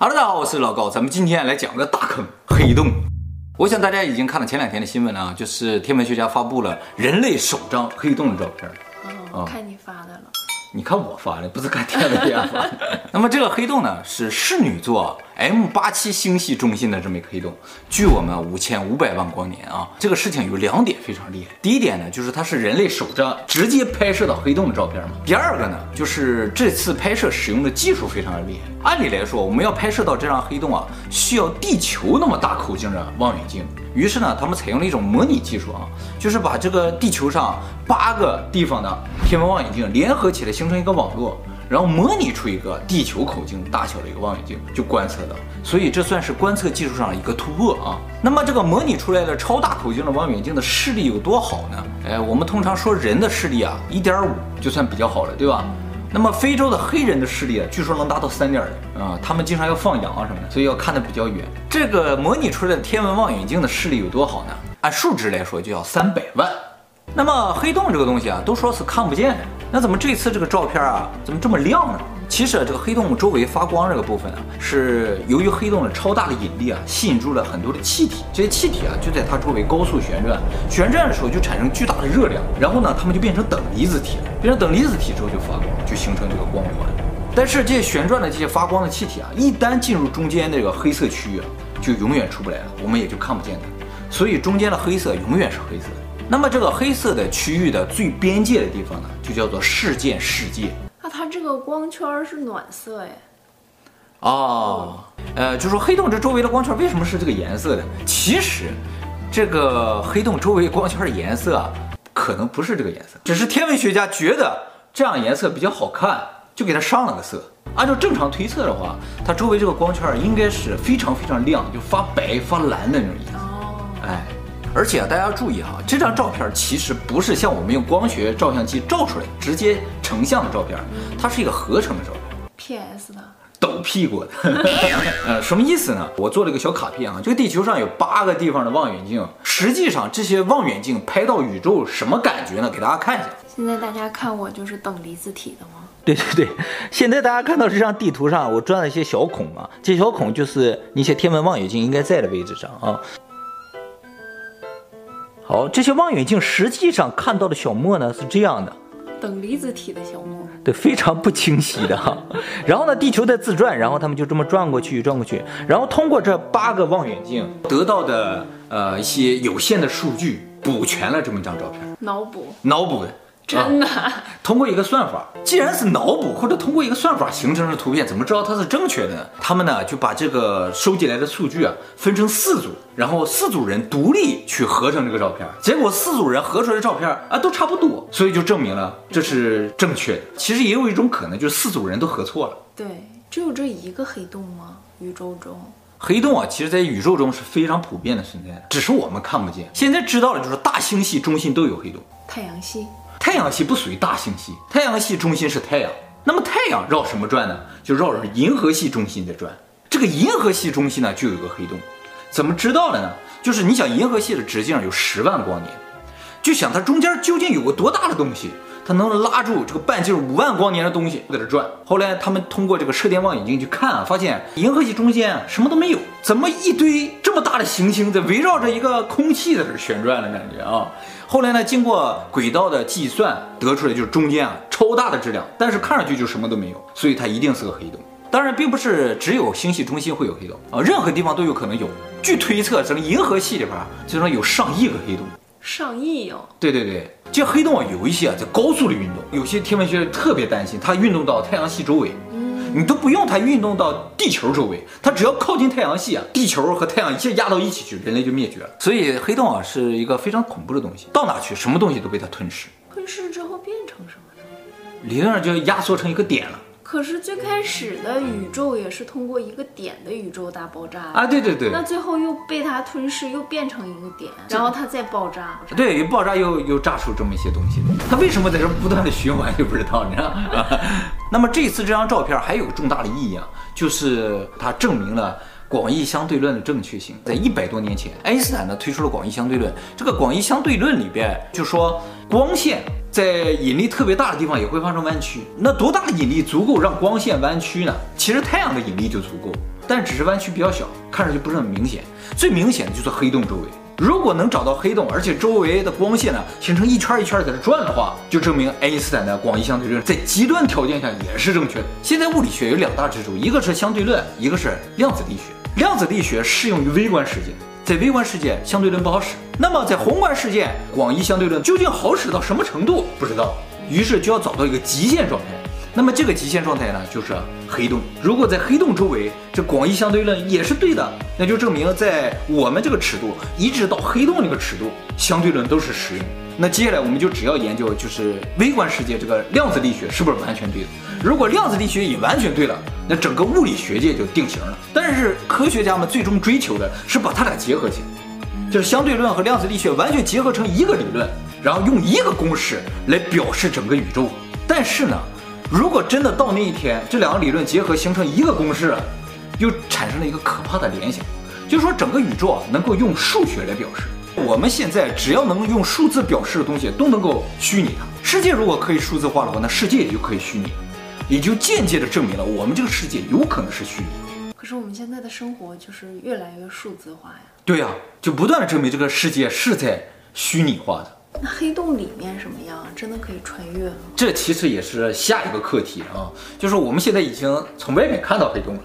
哈喽，大家好，我是老高，咱们今天来讲个大坑——黑洞。我想大家已经看了前两天的新闻了啊，就是天文学家发布了人类首张黑洞的照片。哦，我看你发的了。你看我发的，不是看天文学家发的。那么这个黑洞呢，是室女座 M87 星系中心的这么一个黑洞，距我们五千五百万光年啊。这个事情有两点非常厉害。第一点呢，就是它是人类首张直接拍摄到黑洞的照片嘛。第二个呢，就是这次拍摄使用的技术非常的厉害。按理来说，我们要拍摄到这张黑洞啊，需要地球那么大口径的望远镜。于是呢，他们采用了一种模拟技术啊，就是把这个地球上八个地方的天文望远镜联合起来，形成一个网络，然后模拟出一个地球口径大小的一个望远镜，就观测到。所以这算是观测技术上的一个突破啊。那么这个模拟出来的超大口径的望远镜的视力有多好呢？哎，我们通常说人的视力啊，一点五就算比较好了，对吧？那么非洲的黑人的视力啊，据说能达到三点零啊，他们经常要放羊啊什么的，所以要看得比较远。这个模拟出来的天文望远镜的视力有多好呢？按数值来说，就要三百万。那么黑洞这个东西啊，都说是看不见的，那怎么这次这个照片啊，怎么这么亮呢？其实啊这个黑洞周围发光这个部分啊，是由于黑洞的超大的引力啊，吸引住了很多的气体，这些气体啊就在它周围高速旋转，旋转的时候就产生巨大的热量，然后呢，它们就变成等离子体了，变成等离子体之后就发光，就形成这个光环。但是这些旋转的这些发光的气体啊，一旦进入中间那个黑色区域啊，就永远出不来了，我们也就看不见它。所以中间的黑色永远是黑色。那么这个黑色的区域的最边界的地方呢，就叫做事件世界。那它这个光圈是暖色哎，哦，呃，就说黑洞这周围的光圈为什么是这个颜色的？其实，这个黑洞周围光圈的颜色啊，可能不是这个颜色，只是天文学家觉得这样颜色比较好看，就给它上了个色。按照正常推测的话，它周围这个光圈应该是非常非常亮，就发白发蓝的那种颜色。而且啊，大家要注意哈，这张照片其实不是像我们用光学照相机照出来直接成像的照片，它是一个合成的照片，PS 的，抖屁股的。呃，什么意思呢？我做了一个小卡片啊，这个地球上有八个地方的望远镜，实际上这些望远镜拍到宇宙什么感觉呢？给大家看一下。现在大家看我就是等离子体的吗？对对对，现在大家看到这张地图上我钻了一些小孔啊，这些小孔就是那些天文望远镜应该在的位置上啊。好，这些望远镜实际上看到的小莫呢是这样的，等离子体的小莫，对，非常不清晰的哈。然后呢，地球在自转，然后他们就这么转过去，转过去，然后通过这八个望远镜得到的呃一些有限的数据，补全了这么一张照片。脑补，脑补的。真的，啊，通过一个算法，既然是脑补或者通过一个算法形成的图片，怎么知道它是正确的呢？他们呢就把这个收集来的数据啊分成四组，然后四组人独立去合成这个照片，结果四组人合出来的照片啊都差不多，所以就证明了这是正确的。其实也有一种可能，就是四组人都合错了。对，只有这一个黑洞吗？宇宙中黑洞啊，其实在宇宙中是非常普遍的存在的，只是我们看不见。现在知道了，就是大星系中心都有黑洞，太阳系。太阳系不属于大星系，太阳系中心是太阳。那么太阳绕什么转呢？就绕着银河系中心在转。这个银河系中心呢，就有个黑洞。怎么知道的呢？就是你想，银河系的直径有十万光年，就想它中间究竟有个多大的东西，它能拉住这个半径五万光年的东西在这转。后来他们通过这个射电望远镜去看啊，发现银河系中间什么都没有，怎么一堆这么大的行星在围绕着一个空气在这旋转的感觉啊？后来呢，经过轨道的计算，得出来就是中间啊超大的质量，但是看上去就什么都没有，所以它一定是个黑洞。当然，并不是只有星系中心会有黑洞啊，任何地方都有可能有。据推测，整个银河系里边就能有上亿个黑洞。上亿哦？对对对，这黑洞啊有一些啊在高速的运动，有些天文学家特别担心它运动到太阳系周围。你都不用它运动到地球周围，它只要靠近太阳系啊，地球和太阳一下压到一起去，人类就灭绝了。所以黑洞啊是一个非常恐怖的东西，到哪去什么东西都被它吞噬。吞噬之后变成什么呢？理论上就压缩成一个点了。可是最开始的宇宙也是通过一个点的宇宙大爆炸啊，对对对，那最后又被它吞噬，又变成一个点，然后它再爆炸，对，又爆炸又又炸出这么一些东西，它为什么在这不断的循环 就不知道，你知道吗？那么这次这张照片还有个重大的意义啊，就是它证明了广义相对论的正确性。在一百多年前，爱因斯坦呢推出了广义相对论，这个广义相对论里边就说光线。在引力特别大的地方也会发生弯曲。那多大的引力足够让光线弯曲呢？其实太阳的引力就足够，但只是弯曲比较小，看上去不是很明显。最明显的就是黑洞周围。如果能找到黑洞，而且周围的光线呢形成一圈一圈在这转的话，就证明爱因斯坦的广义相对论在极端条件下也是正确的。现在物理学有两大支柱，一个是相对论，一个是量子力学。量子力学适用于微观世界，在微观世界相对论不好使那么在宏观世界广义相对论究竟好使到什么程度不知道。于是就要找到一个极限状态。那么这个极限状态呢就是黑洞。如果在黑洞周围这广义相对论也是对的那就证明在我们这个尺度一直到黑洞那个尺度相对论都是实用。那接下来我们就只要研究就是微观世界这个量子力学是不是完全对的。如果量子力学也完全对了那整个物理学界就定型了。但是科学家们最终追求的是把它俩结合起来，就是相对论和量子力学完全结合成一个理论，然后用一个公式来表示整个宇宙。但是呢，如果真的到那一天，这两个理论结合形成一个公式，又产生了一个可怕的联想，就是说整个宇宙啊能够用数学来表示。我们现在只要能用数字表示的东西都能够虚拟它。世界如果可以数字化的话，那世界也就可以虚拟。也就间接的证明了我们这个世界有可能是虚拟。可是我们现在的生活就是越来越数字化呀。对呀，就不断的证明这个世界是在虚拟化的。那黑洞里面什么样？真的可以穿越吗？这其实也是下一个课题啊，就是我们现在已经从外面看到黑洞了，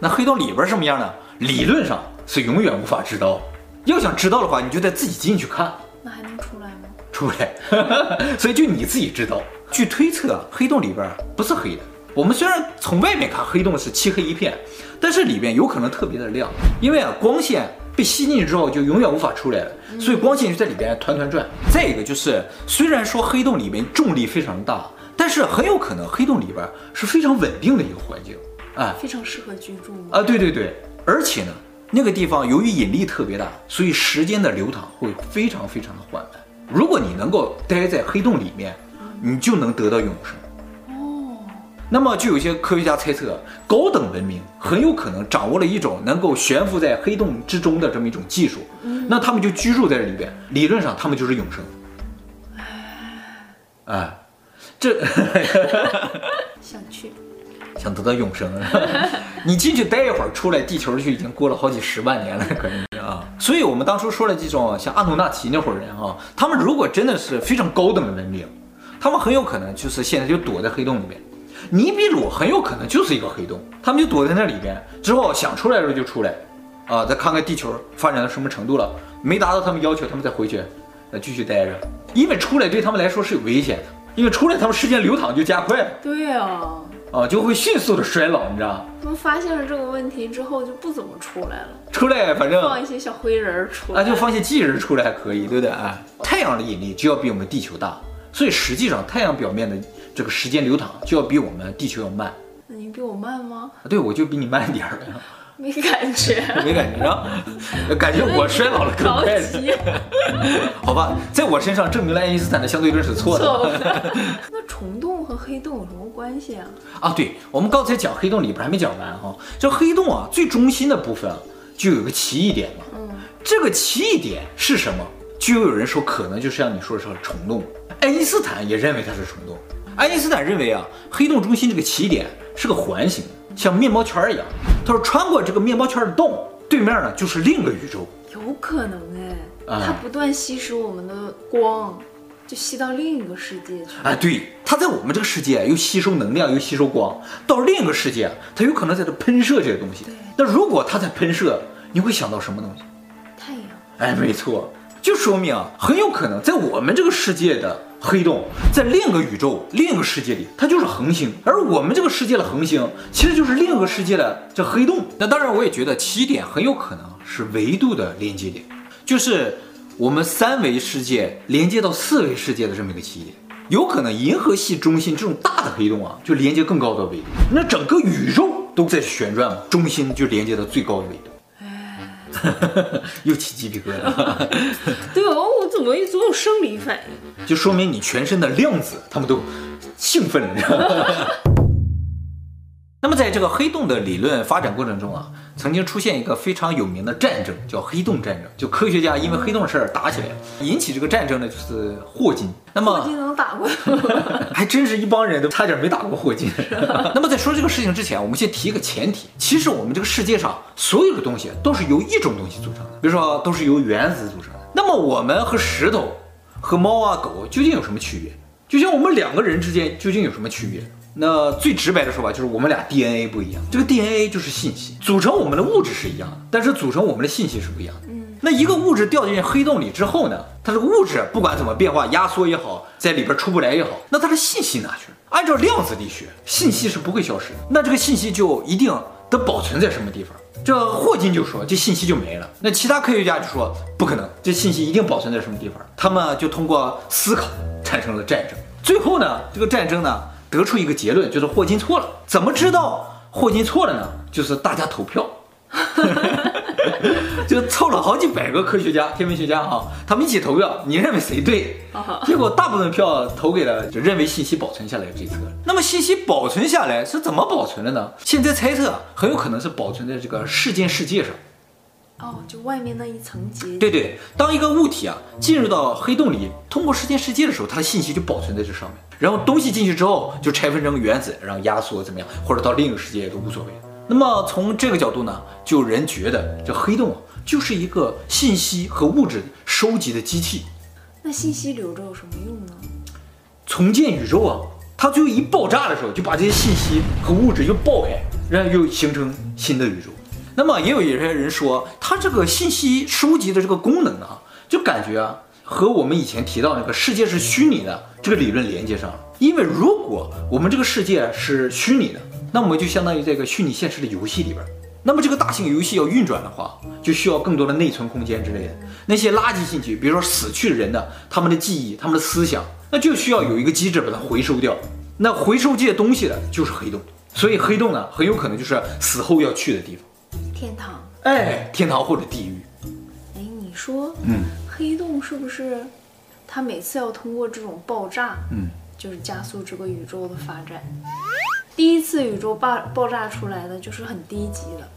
那黑洞里边什么样呢？理论上是永远无法知道。要想知道的话，你就得自己进去看。那还能出来吗？出来，所以就你自己知道。据推测，黑洞里边不是黑的。我们虽然从外面看黑洞是漆黑一片，但是里边有可能特别的亮，因为啊，光线被吸进去之后就永远无法出来了，所以光线就在里边团团转。再一个就是，虽然说黑洞里面重力非常大，但是很有可能黑洞里边是非常稳定的一个环境，啊，非常适合居住啊，对对对，而且呢，那个地方由于引力特别大，所以时间的流淌会非常非常的缓慢。如果你能够待在黑洞里面，你就能得到永生，哦。那么就有些科学家猜测，高等文明很有可能掌握了一种能够悬浮在黑洞之中的这么一种技术，那他们就居住在这里边。理论上，他们就是永生。哎，这 想去，想得到永生，你进去待一会儿，出来地球就已经过了好几十万年了，可能是啊。所以，我们当初说了，这种像阿努纳奇那伙人啊，他们如果真的是非常高等的文明。他们很有可能就是现在就躲在黑洞里面。尼比鲁很有可能就是一个黑洞，他们就躲在那里边，之后想出来的时候就出来，啊，再看看地球发展到什么程度了，没达到他们要求，他们再回去，那继续待着。因为出来对他们来说是有危险的，因为出来他们时间流淌就加快了。对啊。啊，就会迅速的衰老，你知道？他们发现了这个问题之后，就不怎么出来了。出来，反正放一些小灰人出来，那、啊、就放些机器人出来还可以，对不对？啊，太阳的引力就要比我们地球大。所以实际上太阳表面的这个时间流淌就要比我们地球要慢。那你比我慢吗？对，我就比你慢点儿。没感觉，没感觉啊，感觉我衰老了更快。好吧，在我身上证明了爱因斯坦的相对论是错的。错的那虫洞和黑洞有什么关系啊？啊，对，我们刚才讲黑洞里边还没讲完哈、这黑洞啊最中心的部分就有个奇异点嘛。嗯，这个奇异点是什么？就有人说可能就是像你说的是虫洞。爱因斯坦也认为它是虫洞。爱因斯坦认为啊，黑洞中心这个起点是个环形，像面包圈儿一样。他说，穿过这个面包圈的洞，对面呢就是另一个宇宙。有可能哎，它不断吸食我们的光，就吸到另一个世界去。啊，对，它在我们这个世界又吸收能量，又吸收光，到另一个世界，它有可能在这喷射这些东西。那如果它在喷射，你会想到什么东西？太阳。哎，没错，就说明啊，很有可能在我们这个世界的。黑洞在另一个宇宙，另一个世界里，它就是恒星，而我们这个世界的恒星，其实就是另一个世界的这黑洞。那当然我也觉得起点很有可能是维度的连接点。就是我们三维世界连接到四维世界的这么一个起点，有可能银河系中心这种大的黑洞啊，就连接更高的维度，那整个宇宙都在旋转嘛，中心就连接到最高的维度。哈哈哈，又起鸡皮疙瘩，哈哈哈，对哦，我怎么总有生理反应，就说明你全身的量子他们都兴奋，你知道吗？哈哈哈。那么在这个黑洞的理论发展过程中啊，曾经出现一个非常有名的战争，叫黑洞战争。就科学家因为黑洞的事儿打起来了，引起这个战争的，就是霍金。那么霍金能打过？还真是一帮人都差点没打过霍金。那么在说这个事情之前，我们先提一个前提，其实我们这个世界上所有的东西都是由一种东西组成的，比如说都是由原子组成的。那么我们和石头、和猫啊狗究竟有什么区别？就像我们两个人之间究竟有什么区别？那最直白的说法就是我们俩 DNA 不一样，这个 DNA 就是信息，组成我们的物质是一样的，但是组成我们的信息是不一样的。嗯，那一个物质掉进黑洞里之后呢，它这个物质不管怎么变化，压缩也好，在里边出不来也好，那它的信息哪去了？按照量子力学，信息是不会消失的，那这个信息就一定得保存在什么地方？这霍金就说这信息就没了，那其他科学家就说不可能，这信息一定保存在什么地方？他们就通过思考产生了战争，最后呢，这个战争呢。得出一个结论，就是霍金错了。怎么知道霍金错了呢？就是大家投票，就凑了好几百个科学家、天文学家哈，他们一起投票，你认为谁对？结果大部分票投给了就认为信息保存下来这一侧。那么信息保存下来是怎么保存的呢？现在猜测很有可能是保存在这个事件世界上。哦，就外面那一层结。对对，当一个物体啊进入到黑洞里，通过时间世界的时候，它的信息就保存在这上面。然后东西进去之后，就拆分成原子，然后压缩怎么样，或者到另一个世界都无所谓。那么从这个角度呢，就有人觉得这黑洞就是一个信息和物质收集的机器。那信息留着有什么用呢？重建宇宙啊，它最后一爆炸的时候，就把这些信息和物质又爆开，然后又形成新的宇宙。那么也有一些人说，它这个信息收集的这个功能啊，就感觉啊，和我们以前提到那个世界是虚拟的这个理论连接上了。因为如果我们这个世界是虚拟的，那我们就相当于在一个虚拟现实的游戏里边。那么这个大型游戏要运转的话，就需要更多的内存空间之类的。那些垃圾信息，比如说死去的人呢他们的记忆、他们的思想，那就需要有一个机制把它回收掉。那回收这些东西的就是黑洞。所以黑洞呢，很有可能就是死后要去的地方。天堂，哎，天堂或者地狱。哎，你说，嗯，黑洞是不是它每次要通过这种爆炸，嗯，就是加速这个宇宙的发展？第一次宇宙爆爆炸出来的就是很低级的，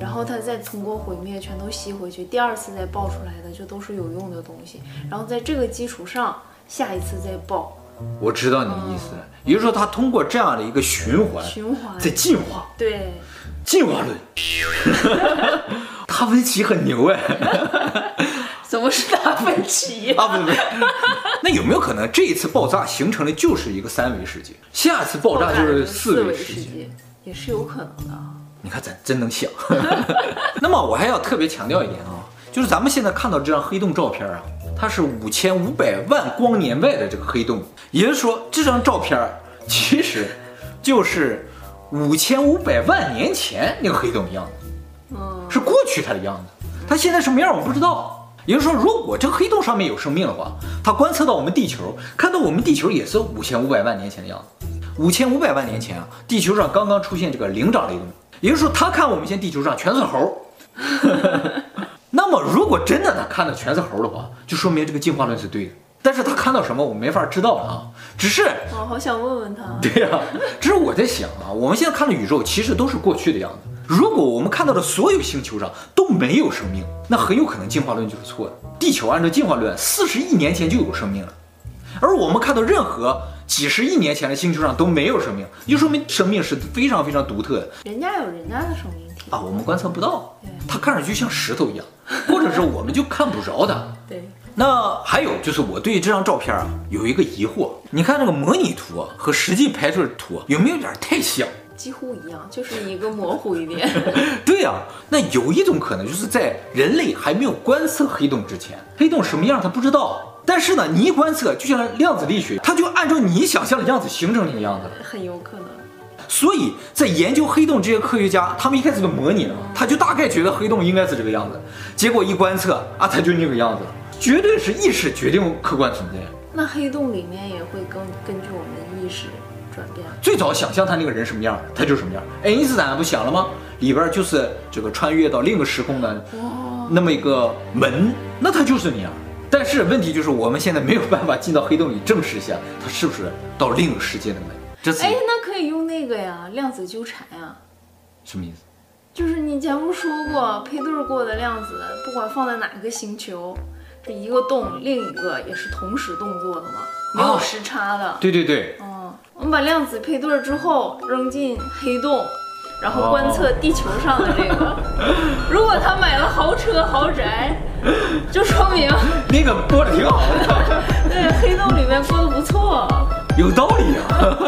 然后它再通过毁灭全都吸回去。第二次再爆出来的就都是有用的东西，然后在这个基础上，下一次再爆。我知道你的意思也就是说它通过这样的一个循环，循环在进化，对。进化论，达芬奇很牛哎，怎么是达芬奇啊？不不不，那有没有可能这一次爆炸形成的就是一个三维世界，下次爆炸就是四维世界，也是有可能的。你看咱真能想。那么我还要特别强调一点啊，就是咱们现在看到这张黑洞照片啊，它是五千五百万光年外的这个黑洞，也就是说这张照片其实就是。五千五百万年前那个黑洞的样子，嗯，是过去它的样子，它现在什么样我不知道。也就是说，如果这个黑洞上面有生命的话，它观测到我们地球，看到我们地球也是五千五百万年前的样子。五千五百万年前啊，地球上刚刚出现这个灵长类动物，也就是说，它看我们现在地球上全是猴。那么，如果真的它看到全是猴的话，就说明这个进化论是对的。但是它看到什么，我没法知道了啊。只是我好想问问他。对呀、啊，只是我在想啊，我们现在看的宇宙其实都是过去的样子。如果我们看到的所有星球上都没有生命，那很有可能进化论就是错的。地球按照进化论，四十亿年前就有生命了。而我们看到任何几十亿年前的星球上都没有生命，就说明生命是非常非常独特的。人家有人家的生命体啊，我们观测不到，它看上去像石头一样，或者是我们就看不着它。对。那还有就是我对这张照片啊有一个疑惑，你看这个模拟图和实际拍出的图有没有点太像？几乎一样，就是一个模糊一点。对呀、啊，那有一种可能就是在人类还没有观测黑洞之前，黑洞什么样他不知道。但是呢，你一观测，就像量子力学，它就按照你想象的样子形成那个样子了。很有可能。所以在研究黑洞这些科学家，他们一开始都模拟了，他就大概觉得黑洞应该是这个样子，结果一观测啊，它就那个样子了。绝对是意识决定客观存在。那黑洞里面也会根根据我们的意识转变。最早想象他那个人什么样，他就什么样。爱因斯坦不想了吗？里边就是这个穿越到另一个时空的那么一个门，那他就是那样。但是问题就是我们现在没有办法进到黑洞里证实一下他是不是到另一个世界的门。这次哎，那可以用那那个呀，量子纠缠呀。什么意思？就是你前不说过，配对过的量子，不管放在哪个星球，这一个动，另一个也是同时动作的嘛，没有时差的。哦、对对对。嗯，我们把量子配对之后扔进黑洞，然后观测地球上的这个。哦、如果他买了豪车豪宅，就说明 那个过得挺好的。对，黑洞里面过得不错。有道理啊。